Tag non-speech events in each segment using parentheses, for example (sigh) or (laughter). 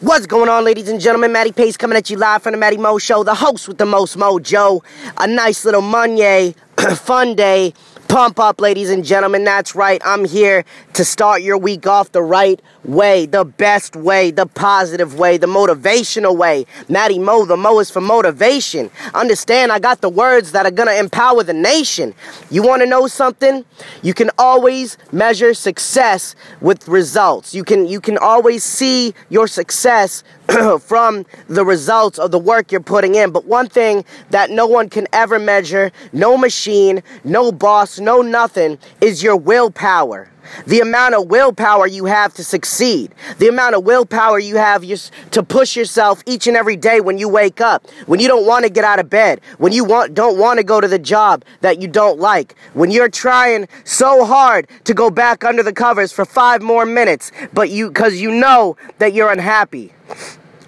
What's going on, ladies and gentlemen? Matty Pace coming at you live from the Matty Mo Show, the host with the most mojo. A nice little Monday, (clears throat) fun day, pump up, ladies and gentlemen. That's right. I'm here to start your week off the right way, the best way, the positive way, the motivational way. Matty Mo, the Mo is for motivation. Understand, I got the words that are gonna empower the nation. You wanna know something? You can always measure success with results. You can you can always see your success (clears throat) from the results of the work you're putting in. But one thing that no one can ever measure, no machine, no boss, no nothing, is your willpower. The amount of willpower you have to succeed. The amount of willpower you have to push yourself each and every day when you wake up. When you don't want to get out of bed. When you want, don't want to go to the job that you don't like. When you're trying so hard to go back under the covers for five more minutes, but you, cause you know that you're unhappy.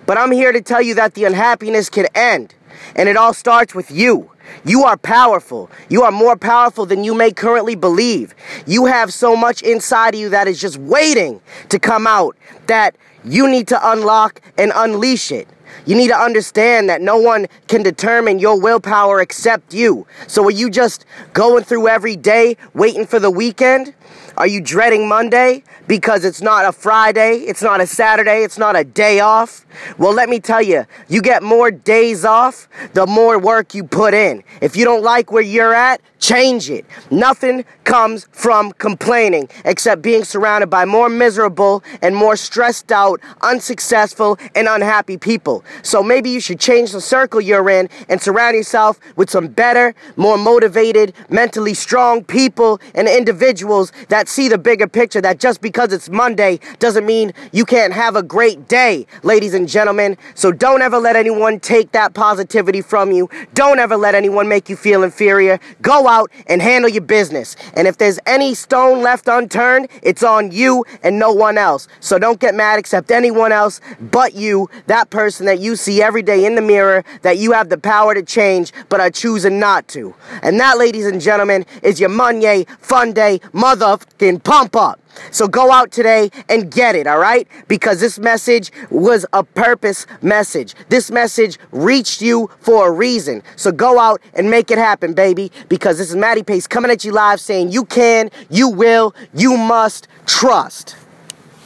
But I'm here to tell you that the unhappiness can end. And it all starts with you. You are powerful. You are more powerful than you may currently believe. You have so much inside of you that is just waiting to come out that you need to unlock and unleash it. You need to understand that no one can determine your willpower except you. So are you just going through every day waiting for the weekend? Are you dreading Monday because it's not a Friday, it's not a Saturday, it's not a day off? Well, let me tell you, you get more days off the more work you put in. If you don't like where you're at, change it. Nothing comes from complaining except being surrounded by more miserable and more stressed out, unsuccessful, and unhappy people. So maybe you should change the circle you're in and surround yourself with some better, more motivated, mentally strong people and individuals that see the bigger picture that just because it's Monday doesn't mean you can't have a great day, ladies and gentlemen. So don't ever let anyone take that positivity from you. Don't ever let anyone make you feel inferior. Go out and handle your business. And if there's any stone left unturned, it's on you and no one else. So don't get mad except anyone else but you, that person that you see every day in the mirror that you have the power to change but are choosing not to. And that, ladies and gentlemen, is your Monday Fun Day motherfucking pump up. So go out today and get it, all right? Because this message was a purpose message. This message reached you for a reason. So go out and make it happen, baby. Because this is Matty Pace coming at you live saying you can, you will, you must trust.